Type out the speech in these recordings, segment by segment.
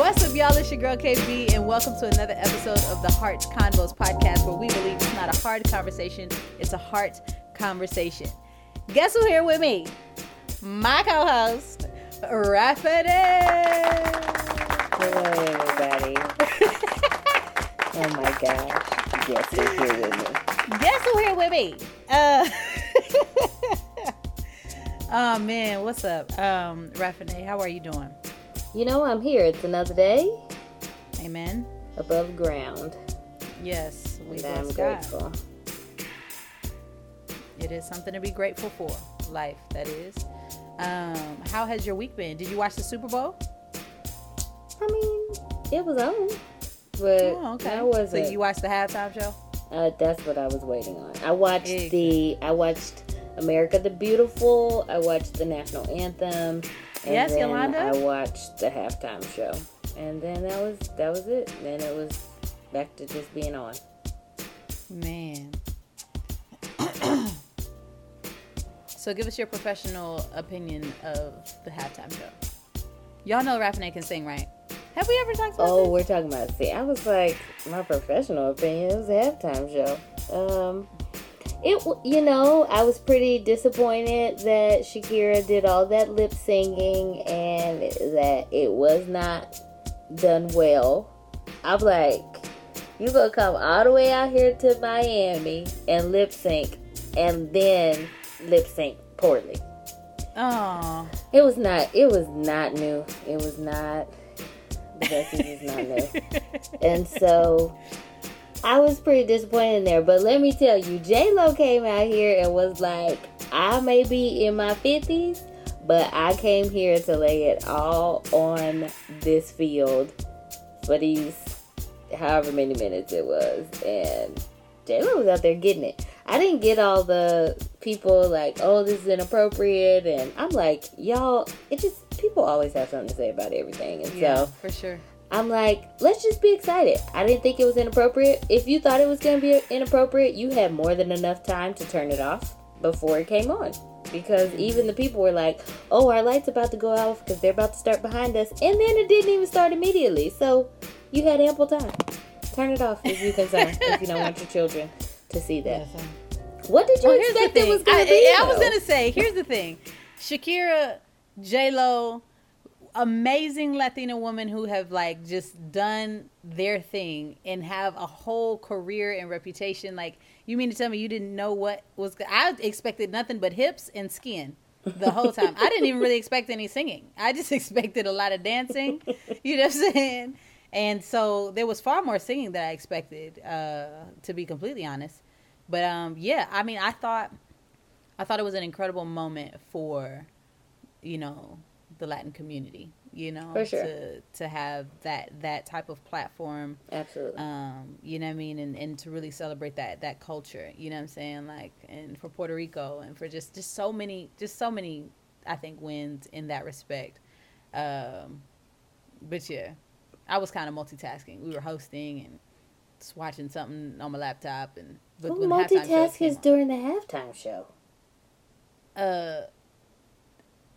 What's up, y'all? It's your girl KB, and welcome to another episode of the Heart Convos podcast, where we believe it's not a hard conversation, it's a heart conversation. Guess who here with me? My co-host, Rafferty. Hello, everybody. oh my gosh. Yes, who's here with me? Guess who here with me? Uh, oh man, what's up, um? How are you doing? You know, I'm here. It's another day Amen. above ground. Yes, we And I'm God. grateful. It is something to be grateful for. Life, that is. Um, how has your week been? Did you watch the Super Bowl? I mean, it was on. But Oh, okay. I wasn't. So you watched the halftime show? uh, that's what I was waiting on. I watched Exactly. the. I watched America the Beautiful. I watched the national anthem. And Yes, Yolanda? I watched the halftime show, and then that was that was it. Then it was back to just being on. Man. so give us your professional opinion of the halftime show. Y'all know Raffinette can sing, right? Have we ever talked about Oh, this? we're talking about see. I was like, my professional opinion it was a halftime show. Um, it you know I was pretty disappointed that Shakira did all that lip singing and that it was not done well. I'm like, you gonna come all the way out here to Miami and lip sync, and then lip sync poorly. Oh, It was not. It was not new. It was not. The message is not new. And so I was pretty disappointed in there. But let me tell you, J Lo came out here and was like, I may be in my fifties, but I came here to lay it all on this field for these however many minutes it was. And J Lo was out there getting it. I didn't get all the people like, oh, this is inappropriate, and I'm like, y'all, it just people always have something to say about everything, and yeah, so for sure. I'm like, let's just be excited. I didn't think it was inappropriate. If you thought it was going to be inappropriate, you had more than enough time to turn it off before it came on. Because even the people were like, oh, our light's about to go off because they're about to start behind us. And then it didn't even start immediately. So you had ample time. Turn it off if you're concerned, if you don't want your children to see that. What did you Well, expect it was going I, to be? I was gonna say, here's the thing: Shakira, J Lo, amazing Latina women who have like just done their thing and have a whole career and reputation. Like, you mean to tell me you didn't know what was? I expected nothing but hips and skin. The whole time, I didn't even really expect any singing. I just expected a lot of dancing. You know what I'm saying? And so there was far more singing than I expected, uh, to be completely honest. But um, yeah, I mean, I thought, I thought it was an incredible moment for, you know, the Latin community. You know, For sure. to to have that that type of platform Absolutely. um, you know what I mean, and, and to really celebrate that that culture, you know what I'm saying, like, and for Puerto Rico, and for just just so many, just so many, I think wins in that respect. Um, but yeah, I was kind of multitasking. We were hosting and just watching something on my laptop, and but Who when halftime show multitaskers came on- during the halftime show? uh,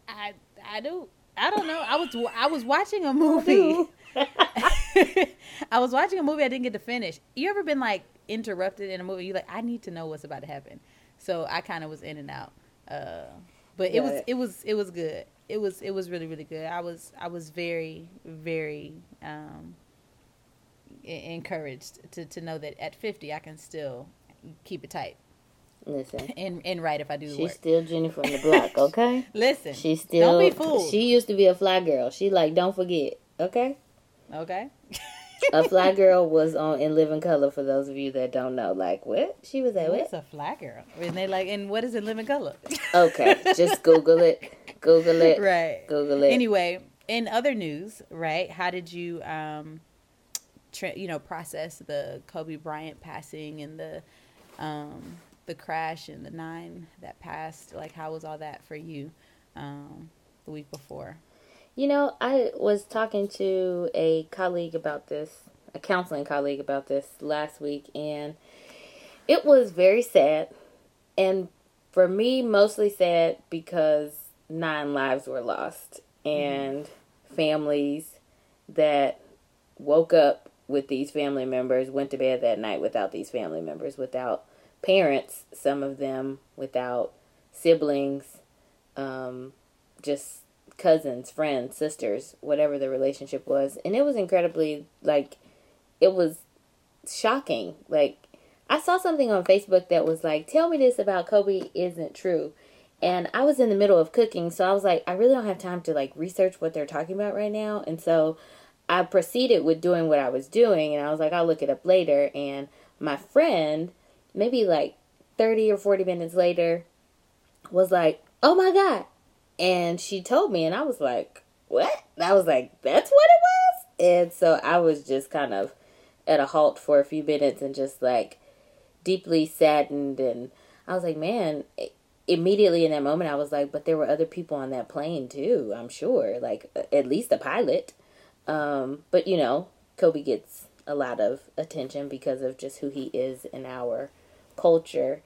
I I do. I don't know. I was I was watching a movie. I was watching a movie I didn't get to finish. You ever been like interrupted in a movie? You like I need to know what's about to happen. So I kind of was in and out. Uh, but it was it was it was good. It was it was really really good. I was I was very very um, encouraged to to know that at 50 I can still keep it tight Listen, and and right if I do she's work. still Jenny from the block, okay? Listen, She's still. don't be fooled. She used to be a fly girl. She like, don't forget, okay? okay. A fly girl was on in Living Color. For those of you that don't know, like what she was at? What's What? a fly girl? And they like, and what is in living color? Okay, just Google it. Google it. right. Google it. Anyway, in other news, right? How did you, um, tra- you know, process the Kobe Bryant passing and the, um, the crash and the nine that passed? Like, how was all that for you, um, the week before? You know, I was talking to a colleague about this, a counseling colleague about this last week, and it was very sad. And for me, mostly sad because nine lives were lost and families that woke up with these family members, went to bed that night without these family members, without parents, some of them without siblings, um, just cousins, friends, sisters, whatever the relationship was. And it was incredibly, like, it was shocking. Like, I saw something on Facebook that was like, tell me this about Kobe isn't true. And I was in the middle of cooking, so I was like, I really don't have time to like research what they're talking about right now. And so I proceeded with doing what I was doing, and I was like, I'll look it up later. And my friend, maybe like 30 or 40 minutes later, was like, Oh my God. And she told me, and I was like, What? And I was like, That's what it was? And so I was just kind of at a halt for a few minutes and just like deeply saddened. And I was like, Man, immediately in that moment, I was like, But there were other people on that plane too, I'm sure. Like, at least a pilot. Um, but you know, Kobe gets a lot of attention because of just who he is in our culture.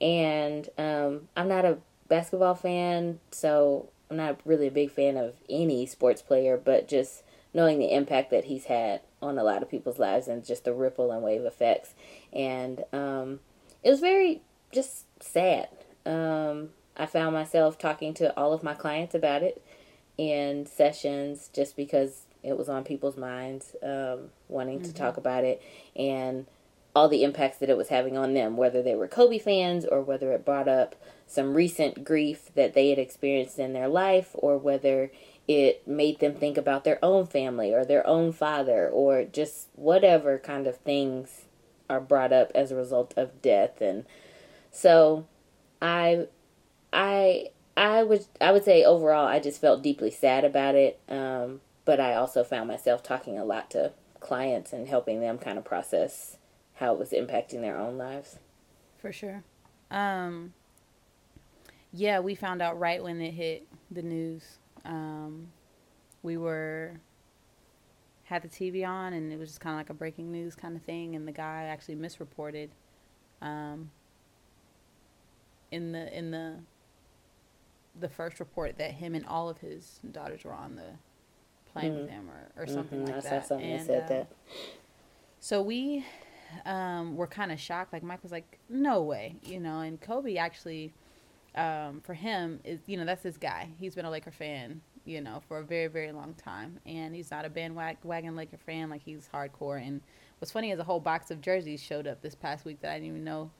And um, I'm not a basketball fan, so I'm not really a big fan of any sports player, but just knowing the impact that he's had on a lot of people's lives and just the ripple and wave effects. And um, it was very just sad. Um, I found myself talking to all of my clients about it in sessions just because it was on people's minds, um, wanting mm-hmm. to talk about it and all the impacts that it was having on them, whether they were Kobe fans or whether it brought up some recent grief that they had experienced in their life or whether it made them think about their own family or their own father or just whatever kind of things are brought up as a result of death. And so i i i would i would say overall i just felt deeply sad about it um, but I also found myself talking a lot to clients and helping them kind of process how it was impacting their own lives. For sure. Um, yeah, we found out right when it hit the news. Um, we were had the TV on, and it was just kind of like a breaking news kind of thing. And the guy actually misreported um, in the in the the first report that him and all of his daughters were on the plane mm-hmm. with him or, or something mm-hmm. like I that. something and, said uh, that. So we um, were kind of shocked. Like Mike was like, "No way," you know. And Kobe actually, um, for him, is you know that's his guy. He's been a Laker fan, you know, for a very very long time, and he's not a bandwagon Laker fan. Like he's hardcore. And what's funny is a whole box of jerseys showed up this past week that I didn't even know,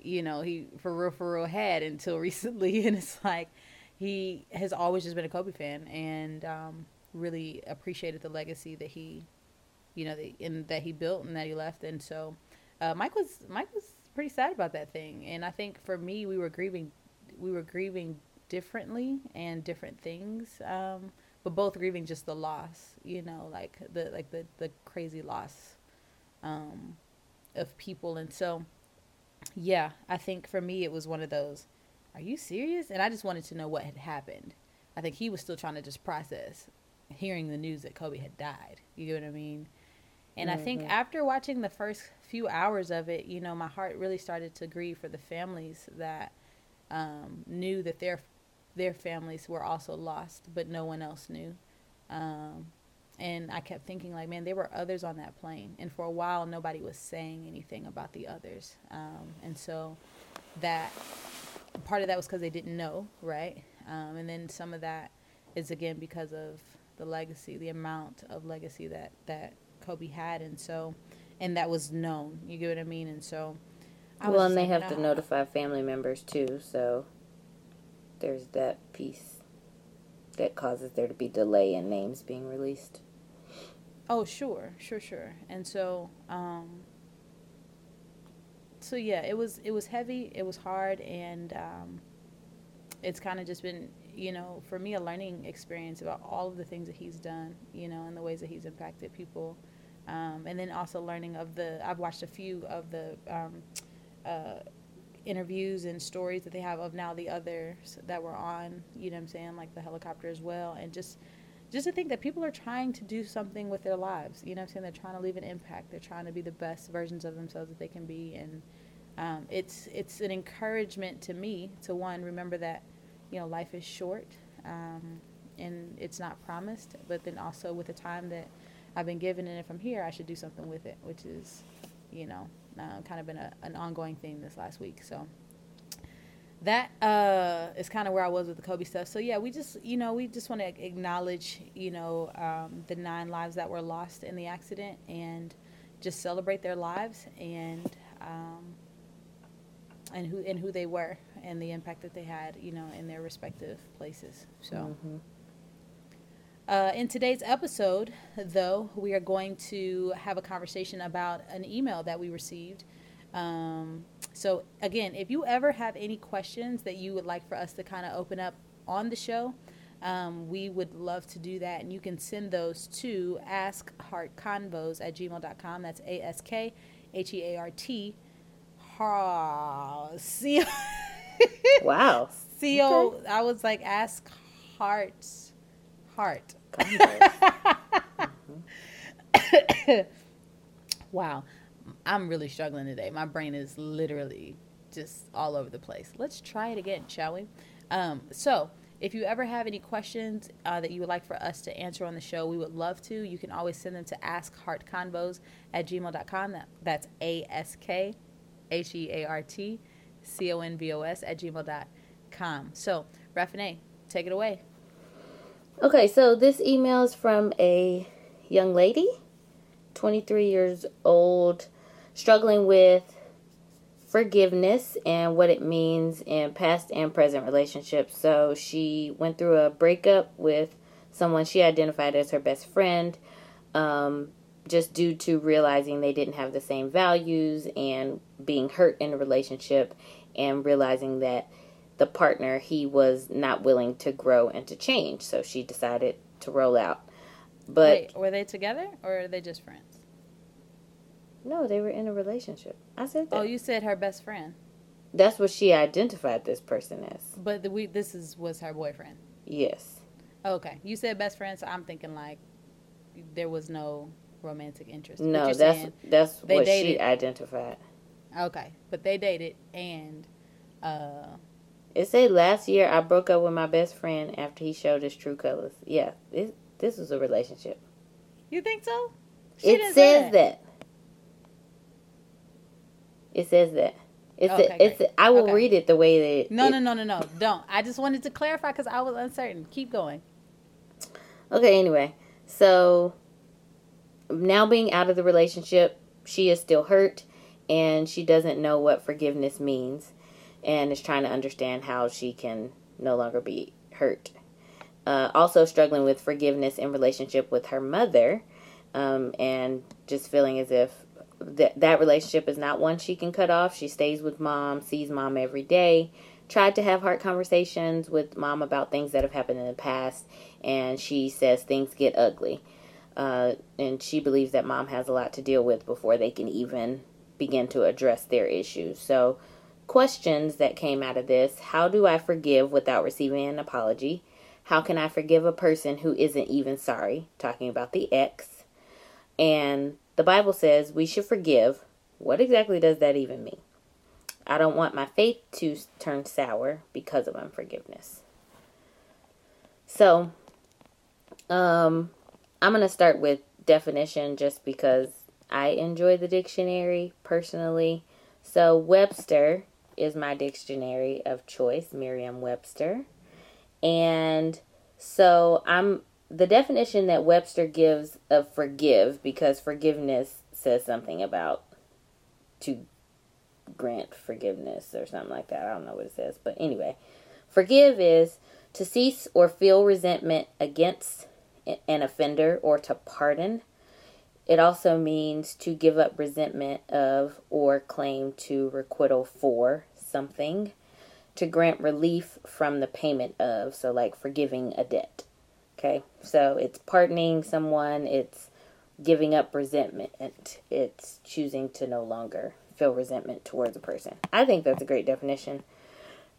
you know, he for real for real had until recently. And it's like he has always just been a Kobe fan, and um, really appreciated the legacy that he, you know, the, in, that he built and that he left. And so, uh, Mike was Mike was pretty sad about that thing. And I think for me, we were grieving, we were grieving differently and different things, um, but both grieving just the loss. You know, like the like the the crazy loss um, of people. And so, yeah, I think for me, it was one of those. Are you serious? And I just wanted to know what had happened. I think he was still trying to just process hearing the news that Kobe had died. You get what I mean? And mm-hmm. I think mm-hmm. after watching the first few hours of it, you know, my heart really started to grieve for the families that um, knew that their their families were also lost, but no one else knew. Um, and I kept thinking, like, man, there were others on that plane, and for a while, nobody was saying anything about the others. Um, and so, that part of that was because they didn't know, right? Um, and then some of that is again because of the legacy, the amount of legacy that that Kobe had, and so, and that was known. You get what I mean? And so, I well, and they have to notify family members too. So there's that piece that causes there to be delay in names being released. Oh, sure, sure, sure. And so, um, so yeah, it was it was heavy, it was hard, and um, it's kind of just been you know, for me, a learning experience about all of the things that he's done, you know, and the ways that he's impacted people. Um, and then also learning of the, I've watched a few of the um, uh, interviews and stories that they have of now the others that were on, you know what I'm saying, like the helicopter as well. And just, just to think that people are trying to do something with their lives, you know what I'm saying? They're trying to leave an impact. They're trying to be the best versions of themselves that they can be. And um, it's, it's an encouragement to me to one, remember that you know, life is short um, and it's not promised. But then also with the time that I've been given, and if I'm here, I should do something with it, which is, you know, uh, kind of been a, an ongoing thing this last week. So that uh, is kind of where I was with the Kobe stuff. So yeah, we just, you know, we just want to acknowledge, you know, um, the nine lives that were lost in the accident and just celebrate their lives and um, and who and who they were and the impact that they had, you know, in their respective places. So. Mm-hmm. Uh, in today's episode, though, we are going to have a conversation about an email that we received. Um, so, again, if you ever have any questions that you would like for us to kind of open up on the show, um, we would love to do that. And you can send those to askheartconvos at gmail.com. That's A S K H E A R T. C Wow. C O. I was like, ask hearts heart. wow. I'm really struggling today. My brain is literally just all over the place. Let's try it again, shall we? Um, so, if you ever have any questions uh, that you would like for us to answer on the show, we would love to. You can always send them to askheartconvos at gmail.com. That, that's A S K H E A R T C O N V O S at gmail.com. So, Rafine, take it away. Okay, so this email is from a young lady, 23 years old, struggling with forgiveness and what it means in past and present relationships. So she went through a breakup with someone she identified as her best friend, um, just due to realizing they didn't have the same values and being hurt in a relationship and realizing that the partner, he was not willing to grow and to change. So she decided to roll out. But Wait, were they together or are they just friends? No, they were in a relationship. I said that. Oh, you said her best friend. That's what she identified this person as. But the, we this is was her boyfriend. Yes. Okay, you said best friend, so I'm thinking like there was no romantic interest. No, that's that's what dated. she identified. Okay, but they dated and uh it said last year I broke up with my best friend after he showed his true colors. Yeah, this this was a relationship. You think so? She it says that. that. It says that. It's okay, a, it's. A, I will okay. read it the way that. No, it, no, no, no, no. Don't. I just wanted to clarify because I was uncertain. Keep going. Okay. Anyway, so now being out of the relationship, she is still hurt, and she doesn't know what forgiveness means and is trying to understand how she can no longer be hurt. Uh, also struggling with forgiveness in relationship with her mother, um, and just feeling as if that that relationship is not one she can cut off. She stays with mom, sees mom every day. Tried to have heart conversations with mom about things that have happened in the past, and she says things get ugly. Uh, and she believes that mom has a lot to deal with before they can even begin to address their issues. So questions that came out of this How do I forgive without receiving an apology? How can I forgive a person who isn't even sorry? Talking about the ex. And the Bible says we should forgive. What exactly does that even mean? I don't want my faith to turn sour because of unforgiveness. So, um, I'm going to start with definition just because I enjoy the dictionary personally. So, Webster is my dictionary of choice, Merriam Webster. And so I'm the definition that Webster gives of forgive, because forgiveness says something about to grant forgiveness or something like that. I don't know what it says. But anyway, forgive is to cease or feel resentment against an offender or to pardon. It also means to give up resentment of or claim to requital for something to grant relief from the payment of. So, like forgiving a debt. Okay, so it's pardoning someone, it's giving up resentment, it's choosing to no longer feel resentment towards a person. I think that's a great definition.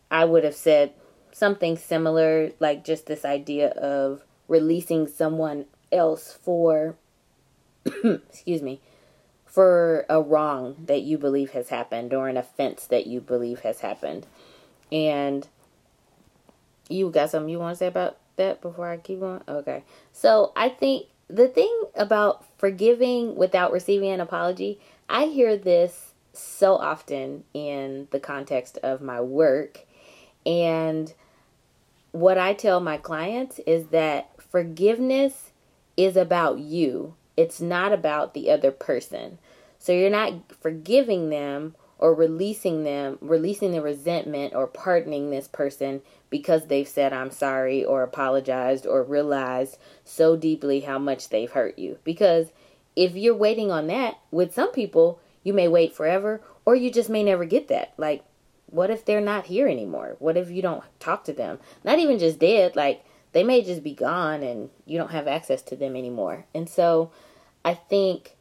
I would have said something similar, like just this idea of releasing someone else for, excuse me, for a wrong that you believe has happened or an offense that you believe has happened. And you got something you want to say about that before I keep going? Okay. So I think the thing about forgiving without receiving an apology, I hear this so often in the context of my work. And what I tell my clients is that forgiveness is about you, it's not about the other person. So you're not forgiving them or releasing them, releasing the resentment or pardoning this person because they've said I'm sorry or apologized or realized so deeply how much they've hurt you. Because if you're waiting on that, with some people, you may wait forever or you just may never get that. Like, what if they're not here anymore? What if you don't talk to them? Not even just dead, like, they may just be gone and you don't have access to them anymore. And so I think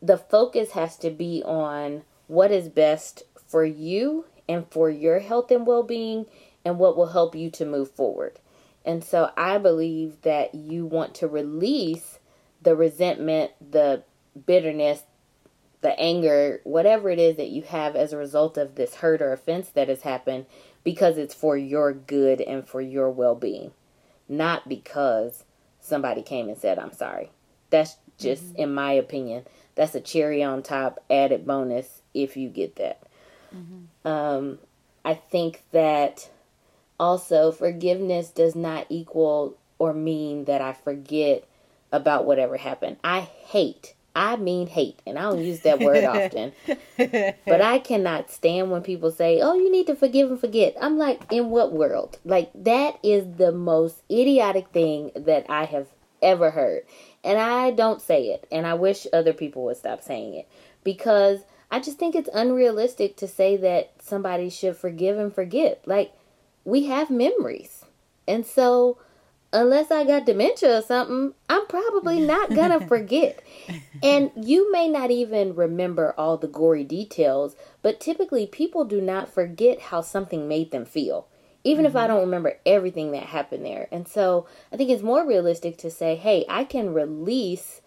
the focus has to be on what is best for you and for your health and well being and what will help you to move forward. And so I believe that you want to release the resentment, the bitterness, the anger, whatever it is that you have as a result of this hurt or offense that has happened because it's for your good and for your well being, not because somebody came and said, I'm sorry. That's just, mm-hmm. in my opinion, that's a cherry on top added bonus if you get that. Mm-hmm. Um, I think that also forgiveness does not equal or mean that I forget about whatever happened. I hate I mean hate, and I don't use that word often. but I cannot stand when people say, "Oh, you need to forgive and forget." I'm like, "In what world?" Like that is the most idiotic thing that I have ever heard. And I don't say it, and I wish other people would stop saying it because I just think it's unrealistic to say that somebody should forgive and forget. Like we have memories. And so unless I got dementia or something, I'm probably not gonna forget. and you may not even remember all the gory details, but typically people do not forget how something made them feel, even mm-hmm. if I mm-hmm. don't remember everything that happened there. And so I think it's more realistic to say, hey, I can release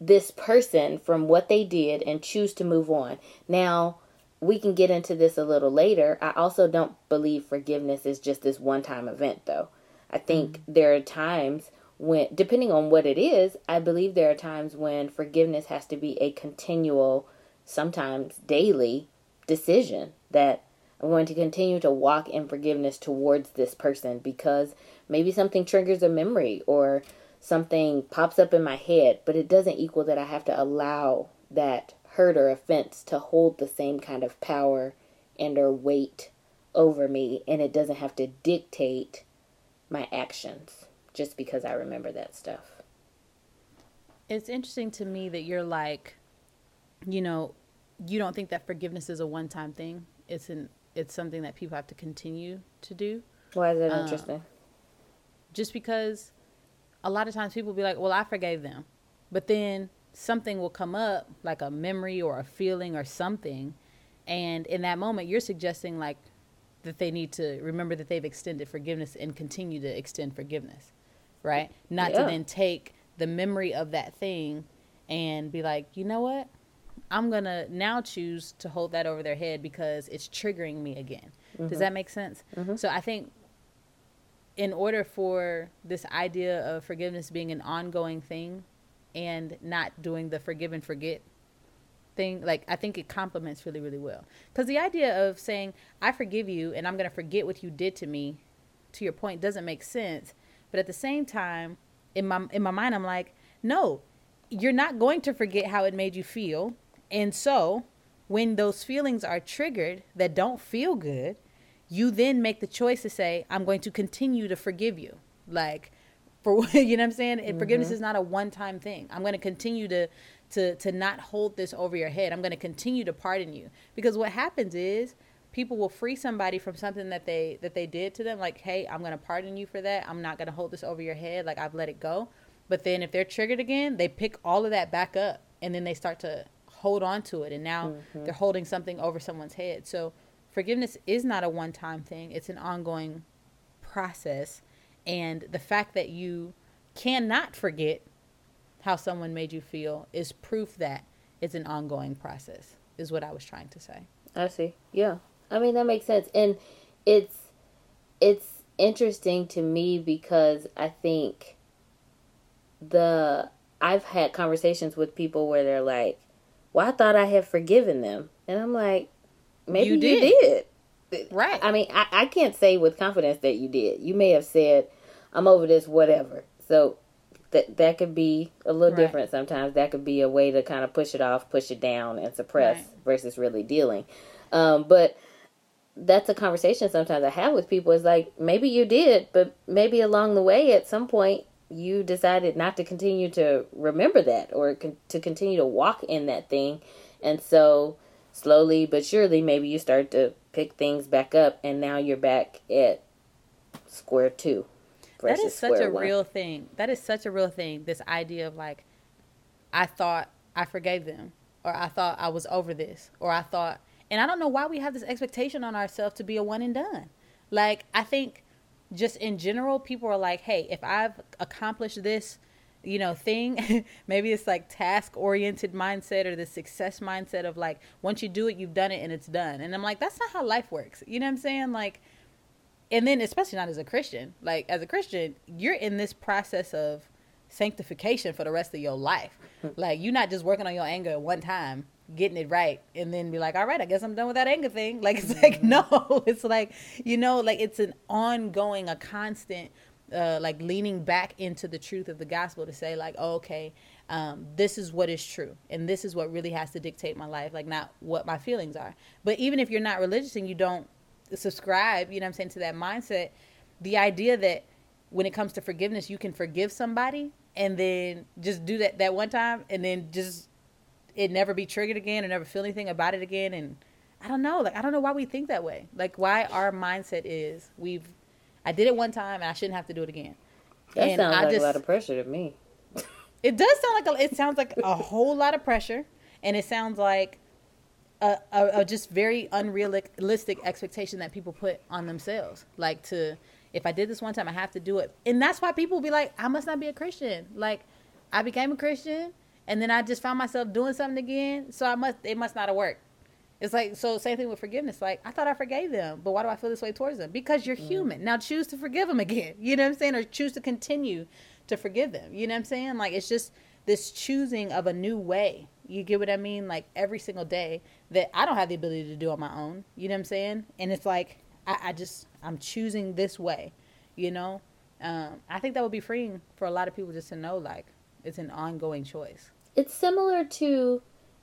this person from what they did and choose to move on. Now, we can get into this a little later. I also don't believe forgiveness is just this one time event, though. I think there are times when, depending on what it is, I believe there are times when forgiveness has to be a continual, sometimes daily decision that I'm going to continue to walk in forgiveness towards this person because maybe something triggers a memory or something pops up in my head, but it doesn't equal that I have to allow that hurt or offense to hold the same kind of power and or weight over me and it doesn't have to dictate my actions just because I remember that stuff. It's interesting to me that you're like, you know, you don't think that forgiveness is a one-time thing. It's an it's something that people have to continue to do. Why is that um, interesting? Just because a lot of times people be like, "Well, I forgave them," but then something will come up, like a memory or a feeling or something, and in that moment, you're suggesting like, that they need to remember that they've extended forgiveness and continue to extend forgiveness, right? Not yeah. to then take the memory of that thing and be like, you know what? I'm going to now choose to hold that over their head because it's triggering me again. Mm-hmm. Does that make sense? Mm-hmm. So I think in order for this idea of forgiveness being an ongoing thing and not doing the forgive and forget thing like i think it complements really really well. Because the idea of saying i forgive you and i'm going to forget what you did to me to your point doesn't make sense. But at the same time in my in my mind i'm like no you're not going to forget how it made you feel. And so when those feelings are triggered that don't feel good you then make the choice to say i'm going to continue to forgive you. Like for you know what i'm saying? Mm-hmm. forgiveness is not a one time thing. I'm going to continue to to to not hold this over your head. I'm going to continue to pardon you. Because what happens is people will free somebody from something that they that they did to them like hey i'm going to pardon you for that. I'm not going to hold this over your head. Like i've let it go. But then if they're triggered again they pick all of that back up and then they start to hold on to it and now mm-hmm. they're holding something over someone's head. So forgiveness is not a one time thing. It's an ongoing process. And the fact that you cannot forget how someone made you feel is proof that it's an ongoing process is what i was trying to say i see yeah i mean that makes sense and it's it's interesting to me because i think the I've had conversations with people where they're like, "Well, I thought I had forgiven them," and I'm like, "Maybe you, you did. did. Right. I mean, I, I can't say with confidence that you did. You may have said, "I'm over this," whatever. So that that could be a little right. different sometimes. That could be a way to kind of push it off, push it down, and suppress right. versus really dealing. Um, but that's a conversation sometimes I have with people. Is like maybe you did, but maybe along the way at some point you decided not to continue to remember that or con- to continue to walk in that thing, and so slowly but surely maybe you start to pick things back up, and now you're back at square two. That is such a one. real thing. That is such a real thing. This idea of like, I thought I forgave them, or I thought I was over this, or I thought and I don't know why we have this expectation on ourselves to be a one and done. Like, I think just in general, people are like, hey, if I've accomplished this, you know, thing, maybe it's like task oriented mindset or the success mindset of like, once you do it, you've done it and it's done. And I'm like, that's not how life works. You know what I'm saying? Like, and then especially not as a Christian, like, as a Christian, you're in this process of sanctification for the rest of your life. Like, you're not just working on your anger at one time getting it right and then be like all right i guess i'm done with that anger thing like it's like mm-hmm. no it's like you know like it's an ongoing a constant uh, like leaning back into the truth of the gospel to say like oh, okay um, this is what is true and this is what really has to dictate my life like not what my feelings are but even if you're not religious and you don't subscribe you know i'm saying to that mindset the idea that when it comes to forgiveness you can forgive somebody and then just do that that one time and then just it never be triggered again or never feel anything about it again. And I don't know like I don't know why we think that way. Like why our mindset is we've I did it one time and I shouldn't have to do it again. That and sounds I like just, a lot of pressure to me. It does sound like a, it sounds like a whole lot of pressure and it sounds like a, a, a just very unrealistic expectation that people put on themselves like to if I did this one time I have to do it and that's why people be like I must not be a Christian like I became a Christian and then I just found myself doing something again. So I must it must not have worked. It's like so same thing with forgiveness. Like I thought I forgave them, but why do I feel this way towards them? Because you're mm. human. Now choose to forgive them again. You know what I'm saying? Or choose to continue to forgive them. You know what I'm saying? Like it's just this choosing of a new way. You get what I mean? Like every single day that I don't have the ability to do on my own. You know what I'm saying? And it's like I, I just I'm choosing this way. You know, um, I think that would be freeing for a lot of people just to know like it's an ongoing choice. It's similar to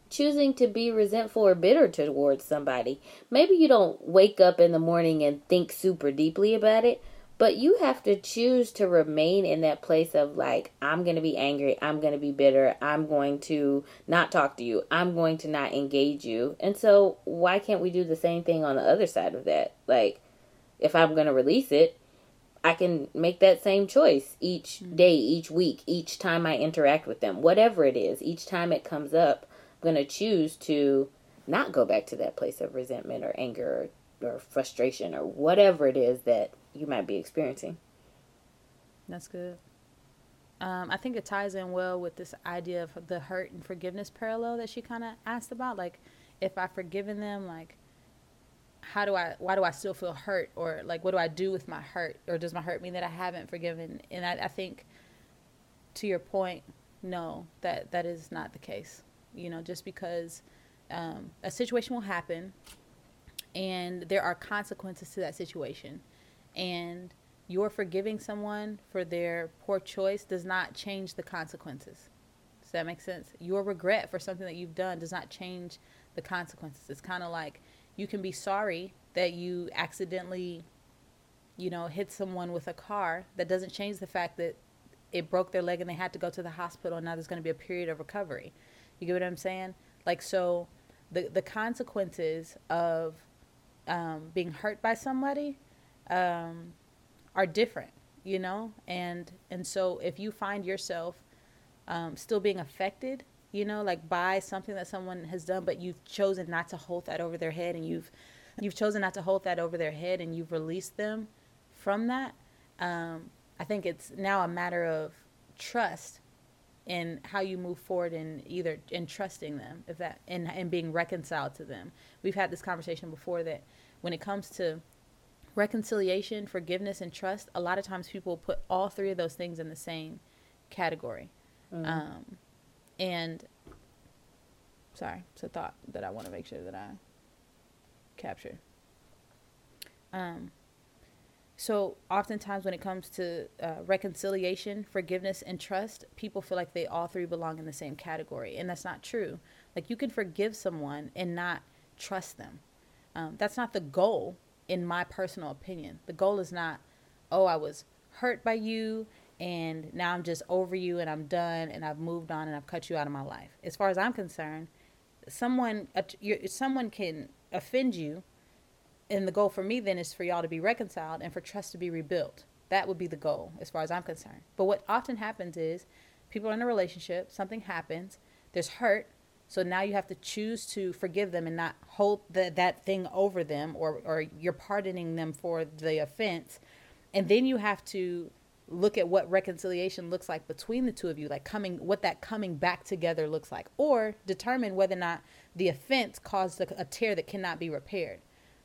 choosing to be resentful or bitter towards somebody. Maybe you don't wake up in the morning and think super deeply about it, but you have to choose to remain in that place of like, I'm going to be angry, I'm going to be bitter, I'm going to not talk to you, I'm going to not engage you. And so, why can't we do the same thing on the other side of that? Like, if I'm going to release it, I can make that same choice each mm-hmm. day, each week, each time I interact with them, whatever it is, each time it comes up, I'm going to choose to not go back to that place of resentment or anger or, or frustration or whatever it is that you might be experiencing. That's good. Um, I think it ties in well with this idea of the hurt and forgiveness parallel that she kind of asked about. Like, if I've forgiven them, like, how do I why do I still feel hurt or like what do I do with my hurt or does my hurt mean that I haven't forgiven and I, I think to your point no that that is not the case you know just because um, a situation will happen and there are consequences to that situation and your forgiving someone for their poor choice does not change the consequences. Does that make sense? Your regret for something that you've done does not change the consequences. It's kind of like you can be sorry that you accidentally you know hit someone with a car. That doesn't change the fact that it broke their leg and they had to go to the hospital and now there's going to be a period of recovery. You get what i'm saying? Like so the the consequences of um, being hurt by somebody um, are different you know and and so if you find yourself um, still being affected you know, like by something that someone has done, but you've chosen not to hold that over their head and you've you've chosen not to hold that over their head and you've released them from that. Um, I think it's now a matter of trust in how you move forward in either in trusting them, if that and and being reconciled to them. We've had this conversation before that when it comes to reconciliation, forgiveness, and trust, a lot of times people put all three of those things in the same category. Mm. Um, and sorry, it's a thought that I want to make sure that I capture. Um, so oftentimes when it comes to uh, reconciliation, forgiveness, and trust, people feel like they all three belong in the same category, and that's not true. Like you can forgive someone and not trust them. Um, that's not the goal, in my personal opinion. The goal is not, oh, I was hurt by you and now I'm just over you and I'm done and I've moved on and I've cut you out of my life. As far as I'm concerned, someone uh, someone can offend you and the goal for me then is for y'all to be reconciled and for trust to be rebuilt. That would be the goal as far as I'm concerned. But what often happens is people are in a relationship, something happens, there's hurt, so now you have to choose to forgive them and not hold the, that thing over them or, or you're pardoning them for the offense. And then you have to look at what reconciliation looks like between the two of you, like coming, what that coming back together looks like, or determine whether or not the offense caused a, a tear that cannot be repaired.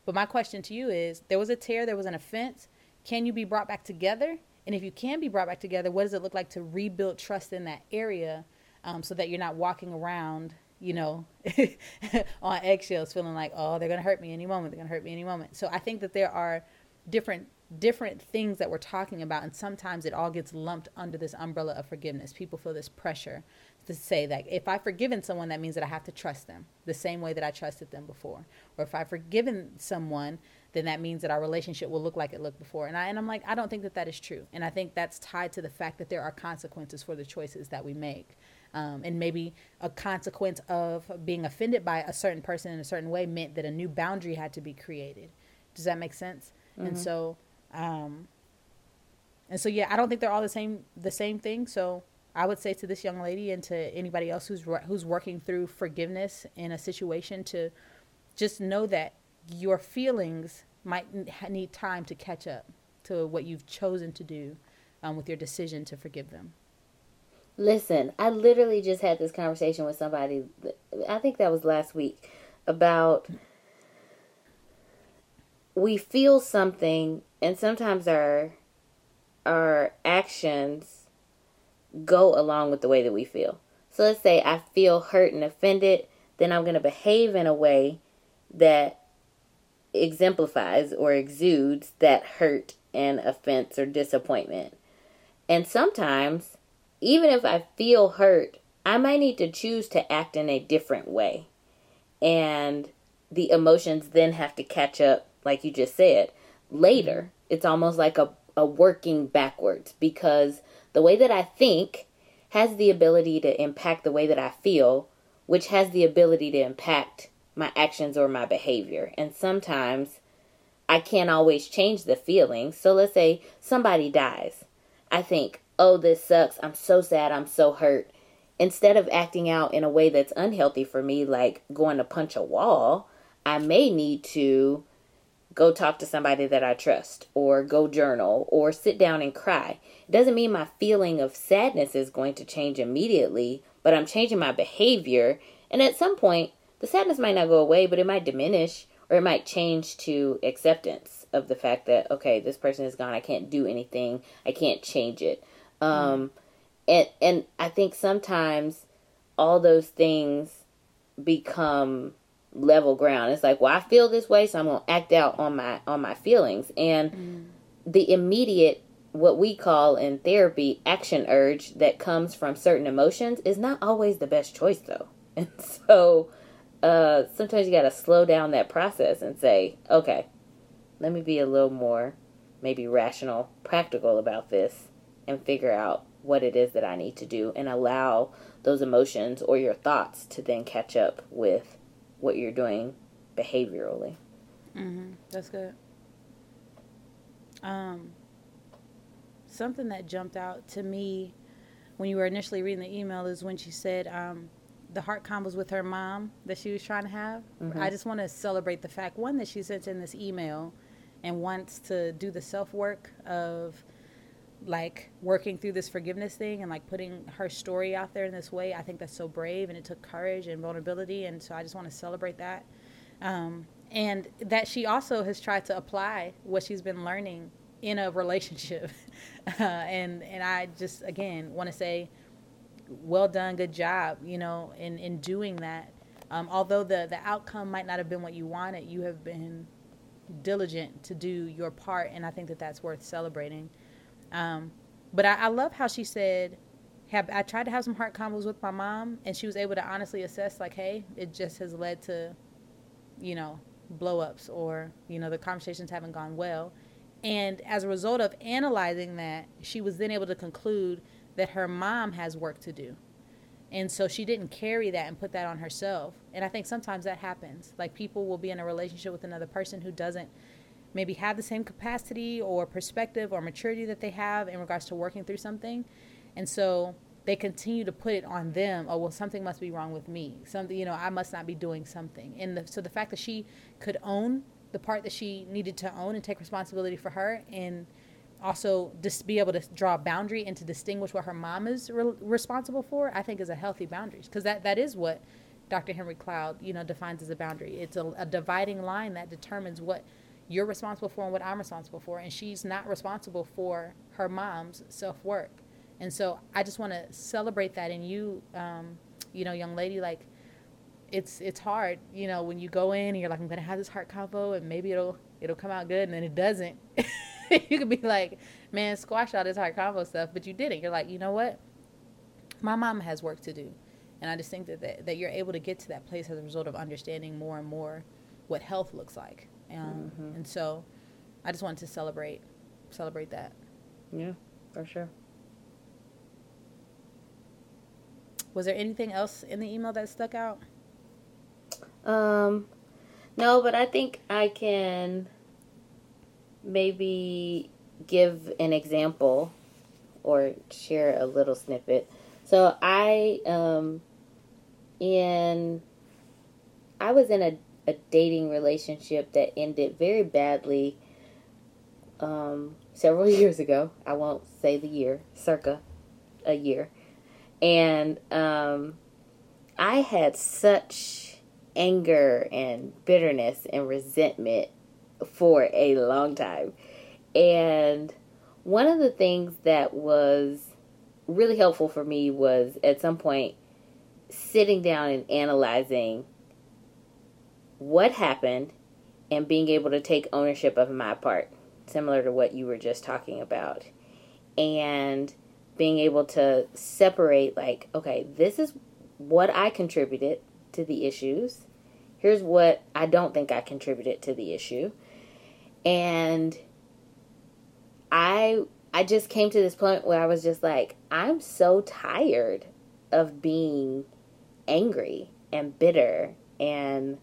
But my question to you is there was a tear, there was an offense. Can you be brought back together? And if you can be brought back together, what does it look like to rebuild trust in that area um, so that you're not walking around, you know, on eggshells feeling like, oh, they're going to hurt me any moment. They're going to hurt me any moment. So I think that there are different different things that we're talking about and sometimes it all gets lumped under this umbrella of forgiveness people feel this pressure to say that if i've forgiven someone that means that i have to trust them the same way that i trusted them before or if i've forgiven someone then that means that our relationship will look like it looked before and, I, and i'm like i don't think that that is true and i think that's tied to the fact that there are consequences for the choices that we make um, and maybe a consequence of being offended by a certain person in a certain way meant that a new boundary had to be created does that make sense mm-hmm. and so um, and so yeah, I don't think they're all the same the same thing. So I would say to this young lady and to anybody else who's who's working through forgiveness in a situation to just know that your feelings might need time to catch up to what you've chosen to do um, with your decision to forgive them. Listen, I literally just had this conversation with somebody. I think that was last week about we feel something and sometimes our our actions go along with the way that we feel. So let's say I feel hurt and offended, then I'm going to behave in a way that exemplifies or exudes that hurt and offense or disappointment. And sometimes, even if I feel hurt, I might need to choose to act in a different way. And the emotions then have to catch up like you just said, later. It's almost like a, a working backwards because the way that I think has the ability to impact the way that I feel, which has the ability to impact my actions or my behavior. And sometimes I can't always change the feelings. So let's say somebody dies. I think, oh, this sucks. I'm so sad. I'm so hurt. Instead of acting out in a way that's unhealthy for me, like going to punch a wall, I may need to go talk to somebody that I trust, or go journal, or sit down and cry. It doesn't mean my feeling of sadness is going to change immediately, but I'm changing my behavior. And at some point, the sadness might not go away, but it might diminish, or it might change to acceptance of the fact that, okay, this person is gone. I can't do anything, I can't change it. Um, and, and I think sometimes all those things become level ground. It's like, well, I feel this way, so I'm going to act out on my on my feelings. And mm. the immediate what we call in therapy action urge that comes from certain emotions is not always the best choice though. And so uh, sometimes you got to slow down that process and say, okay, let me be a little more maybe rational, practical about this and figure out what it is that I need to do and allow those emotions or your thoughts to then catch up with what you're doing behaviorally. Mm-hmm. That's good. Um, something that jumped out to me when you were initially reading the email is when she said um, the heart convos with her mom that she was trying to have. Mm-hmm. I just want to celebrate the fact one that she sent in this email and wants to do the self work of like working through this forgiveness thing and like putting her story out there in this way i think that's so brave and it took courage and vulnerability and so i just want to celebrate that um, and that she also has tried to apply what she's been learning in a relationship. Uh, and and I just again want to say, well done, good job, you know, in in doing that. Um, although the the outcome might not have been what you wanted, you have been diligent to do your part, and I think that that's worth celebrating. Um, but I, I love how she said, have I tried to have some heart convos with my mom, and she was able to honestly assess, like, hey, it just has led to, you know, blow ups, or you know, the conversations haven't gone well. And as a result of analyzing that, she was then able to conclude that her mom has work to do. And so she didn't carry that and put that on herself. And I think sometimes that happens. Like people will be in a relationship with another person who doesn't maybe have the same capacity or perspective or maturity that they have in regards to working through something. And so they continue to put it on them. Oh, well, something must be wrong with me. Something, you know, I must not be doing something. And the, so the fact that she could own the part that she needed to own and take responsibility for her and also just be able to draw a boundary and to distinguish what her mom is re- responsible for, I think is a healthy boundaries because that, that is what Dr. Henry Cloud, you know, defines as a boundary. It's a, a dividing line that determines what you're responsible for and what I'm responsible for. And she's not responsible for her mom's self work. And so I just want to celebrate that And you, um, you know, young lady. Like, it's it's hard, you know, when you go in and you're like, I'm gonna have this heart convo, and maybe it'll it'll come out good, and then it doesn't. you could be like, man, squash all this heart convo stuff, but you didn't. You're like, you know what? My mom has work to do. And I just think that, that, that you're able to get to that place as a result of understanding more and more what health looks like. Um, mm-hmm. And so I just wanted to celebrate celebrate that. Yeah, for sure. Was there anything else in the email that stuck out? Um, no, but I think I can maybe give an example or share a little snippet. So I um in I was in a, a dating relationship that ended very badly um several years ago. I won't say the year, circa a year. And um I had such anger and bitterness and resentment for a long time. And one of the things that was really helpful for me was at some point sitting down and analyzing what happened and being able to take ownership of my part, similar to what you were just talking about. And being able to separate, like, okay, this is what I contributed to the issues. Here's what I don't think I contributed to the issue and I I just came to this point where I was just like, I'm so tired of being angry and bitter and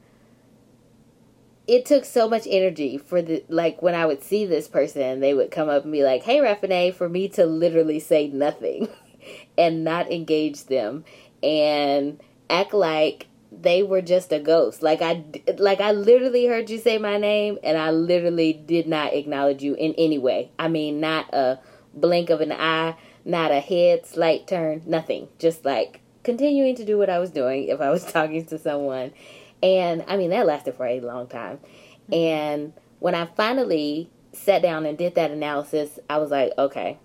it took so much energy for the like when I would see this person, they would come up and be like, "Hey, Raffinay," for me to literally say nothing and not engage them and act like they were just a ghost. Like I like I literally heard you say my name and I literally did not acknowledge you in any way. I mean, not a blink of an eye, not a head slight turn, nothing. Just like continuing to do what I was doing if I was talking to someone. And I mean, that lasted for a long time. Mm-hmm. And when I finally sat down and did that analysis, I was like, okay.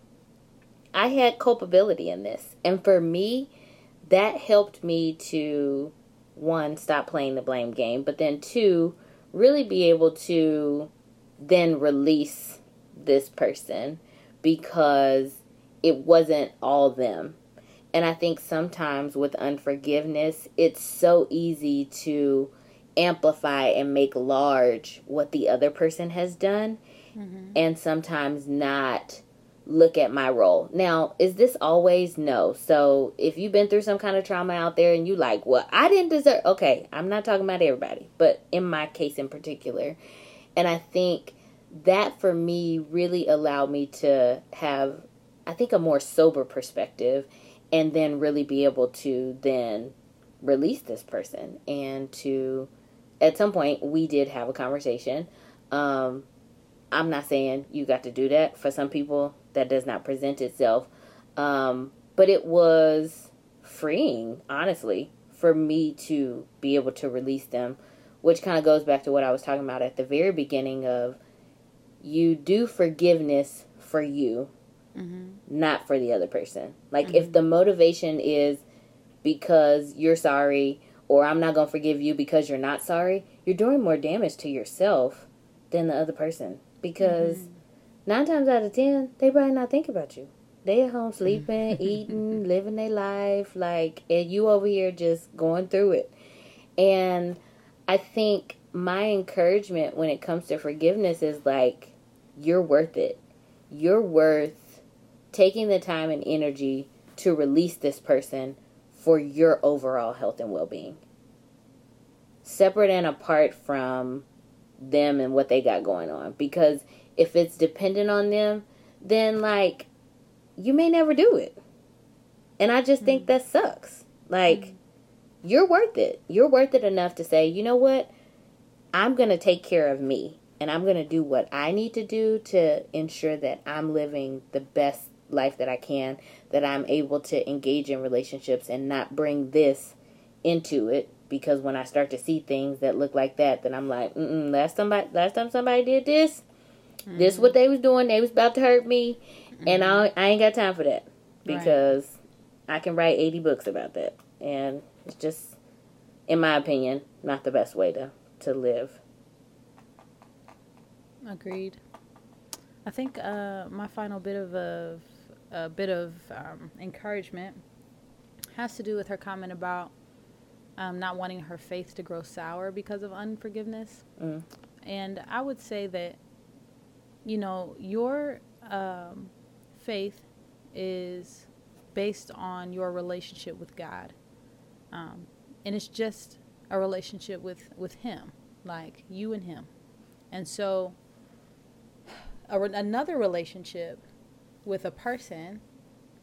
I had culpability in this. And for me, that helped me to one, stop playing the blame game, but then two, really be able to then release this person because it wasn't all them. And I think sometimes with unforgiveness, it's so easy to amplify and make large what the other person has done, mm-hmm. and sometimes not look at my role. Now, is this always no? So, if you've been through some kind of trauma out there and you like, well, I didn't deserve, okay, I'm not talking about everybody, but in my case in particular. And I think that for me really allowed me to have, I think, a more sober perspective and then really be able to then release this person and to, at some point, we did have a conversation. Um, I'm not saying you got to do that. For some people, that does not present itself. Um, but it was freeing, honestly, for me to be able to release them, which kind of goes back to what I was talking about at the very beginning of you do forgiveness for you, Mm-hmm. not for the other person. Like if the motivation is because you're sorry or I'm not going to forgive you because you're not sorry, you're doing more damage to yourself than the other person because Mm-hmm. 9 times out of 10 they probably not think about you. They at home sleeping, eating, living their life like and you over here just going through it. And I think my encouragement when it comes to forgiveness is like you're worth it. You're worth taking the time and energy to release this person for your overall health and well-being. Separate and apart from them and what they got going on because if it's dependent on them, then like you may never do it. And I just think mm. that sucks. Like mm. you're worth it. You're worth it enough to say, "You know what? I'm going to take care of me and I'm going to do what I need to do to ensure that I'm living the best life that I can, that I'm able to engage in relationships and not bring this into it because when I start to see things that look like that, then I'm like, mm last somebody last time somebody did this, this what they was doing, they was about to hurt me, and I I ain't got time for that Right. because I can write 80 books about that and it's just in my opinion not the best way to to live. Agreed. I think uh, my final bit of a, a bit of um, encouragement has to do with her comment about um, not wanting her faith to grow sour because of unforgiveness. Mm. And I would say that, you know, your um, faith is based on your relationship with God. Um, and it's just a relationship with, with Him, like you and Him. And so, a, another relationship with a person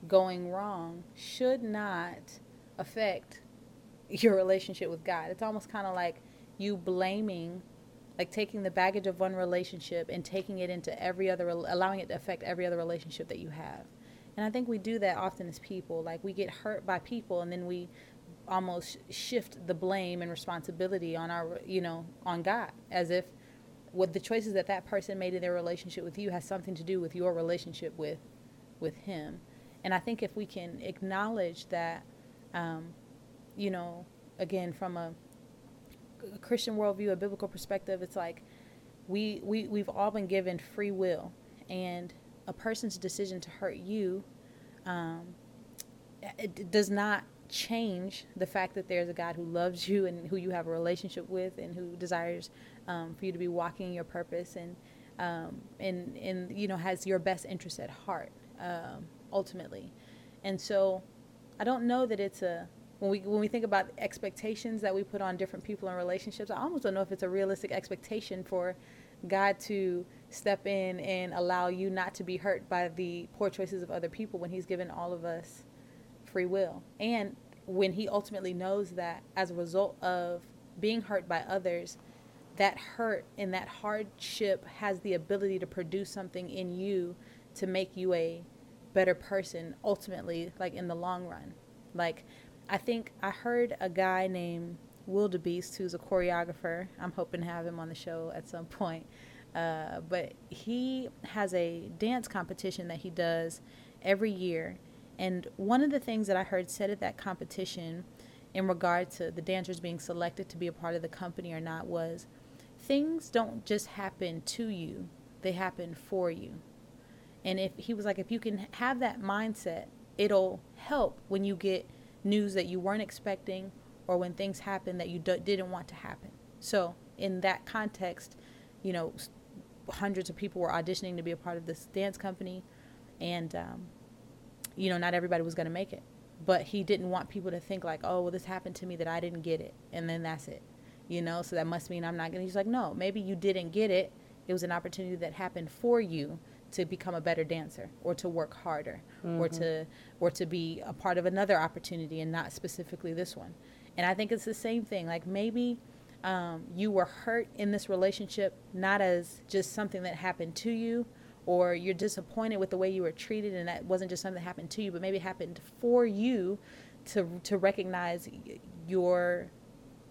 going wrong should not affect your relationship with God. It's almost kind of like you blaming, like taking the baggage of one relationship and taking it into every other, allowing it to affect every other relationship that you have. And I think we do that often as people. Like we get hurt by people and then we almost shift the blame and responsibility on our, you know, on God, as if what the choices that that person made in their relationship with you has something to do with your relationship with, with Him. And I think if we can acknowledge that, um, you know, again from a, a Christian worldview, a biblical perspective, it's like we we we've all been given free will, and a person's decision to hurt you um, it does not change the fact that there's a God who loves you and who you have a relationship with and who desires um, for you to be walking your purpose and um, and and you know has your best interest at heart um, ultimately. And so I don't know that it's a when we when we think about expectations that we put on different people in relationships, I almost don't know if it's a realistic expectation for God to step in and allow you not to be hurt by the poor choices of other people when He's given all of us free will. And when He ultimately knows that as a result of being hurt by others, that hurt and that hardship has the ability to produce something in you to make you a better person ultimately, like in the long run. Like, I think I heard a guy named Willdabeast, who's a choreographer. I'm hoping to have him on the show at some point. Uh, but he has a dance competition that he does every year. And one of the things that I heard said at that competition in regard to the dancers being selected to be a part of the company or not was things don't just happen to you, they happen for you. And if he was like, if you can have that mindset, it'll help when you get news that you weren't expecting or when things happen that you d- didn't want to happen. So, in that context, you know, hundreds of people were auditioning to be a part of this dance company, and um, you know, not everybody was going to make it. But he didn't want people to think like, oh, well, this happened to me that I didn't get it, and then that's it, you know. So that must mean I'm not going. to He's like, no, maybe you didn't get it. It was an opportunity that happened for you to become a better dancer, or to work harder, or to or to be a part of another opportunity, and not specifically this one. And I think it's the same thing. Like maybe um, you were hurt in this relationship not as just something that happened to you or you're disappointed with the way you were treated and that wasn't just something that happened to you but maybe it happened for you to to recognize your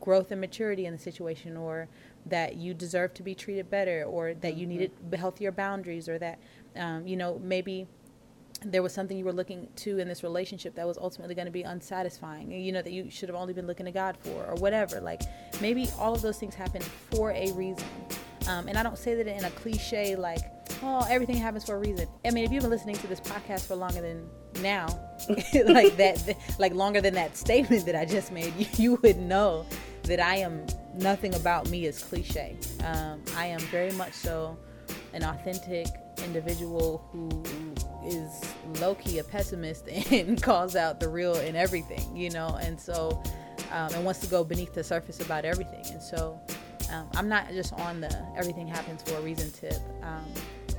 growth and maturity in the situation or that you deserve to be treated better or that you needed healthier boundaries or that um, you know maybe there was something you were looking to in this relationship that was ultimately going to be unsatisfying you know that you should have only been looking to god for or whatever. Like maybe all of those things happen for a reason. Um, and i don't say that in a cliche like oh everything happens for a reason. I mean if you've been listening to this podcast for longer than now like that like longer than that statement that i just made you, you would know that i am nothing about me is cliche um, i am very much so an authentic individual who is low key a pessimist and calls out the real in everything, you know, and so um, and wants to go beneath the surface about everything. And so um, I'm not just on the everything happens for a reason tip, um,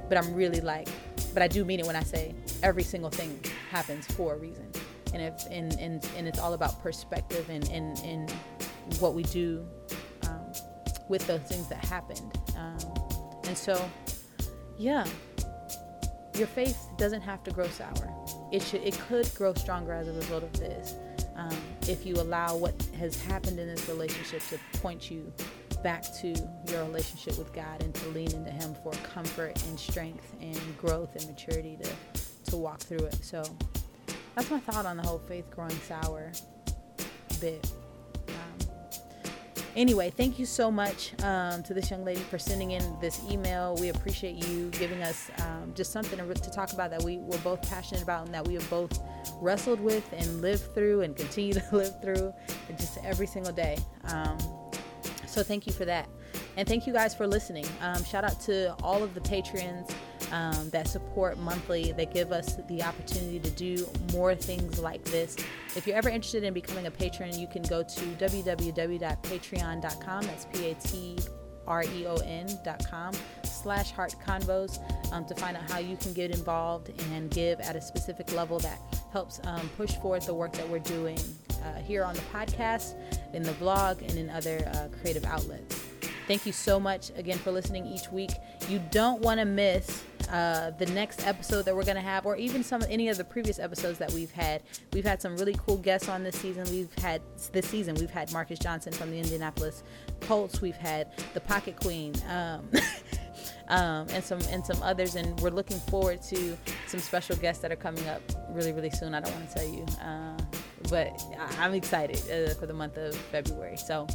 but I'm really like, but I do mean it when I say every single thing happens for a reason. And if and and, and it's all about perspective and and, and what we do with those things that happened. Um, and so, yeah, your faith doesn't have to grow sour. It should it could grow stronger as a result of this. Um, if you allow what has happened in this relationship to point you back to your relationship with God and to lean into Him for comfort and strength and growth and maturity to to walk through it. So that's my thought on the whole faith growing sour bit anyway, thank you so much um, to this young lady for sending in this email. We appreciate you giving us um, just something to, talk about that we were both passionate about and that we have both wrestled with and lived through and continue to live through just every single day. Um, so thank you for that. And thank you guys for listening. Um, shout out to all of the patrons um, that support monthly, that give us the opportunity to do more things like this. If you're ever interested in becoming a patron, you can go to www.patreon.com. That's P A T R E O N.com slash heart convos um, to find out how you can get involved and give at a specific level that helps um, push forward the work that we're doing uh, here on the podcast, in the blog, and in other uh, creative outlets. Thank you so much again for listening each week. You don't want to miss uh, the next episode that we're going to have, or even some any of the previous episodes that we've had. We've had some really cool guests on this season. We've had this season. We've had Marcus Johnson from the Indianapolis Colts. We've had the Pocket Queen. Um, um, and some and some others, and we're looking forward to some special guests that are coming up really, really soon. I don't want to tell you, uh, but I'm excited uh, for the month of February. So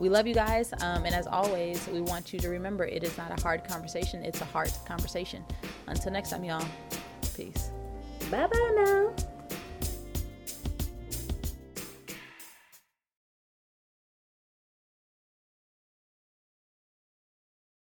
we love you guys. Um, and as always, we want you to remember it is not a hard conversation, it's a heart conversation. Until next time, y'all. Peace. Bye bye now.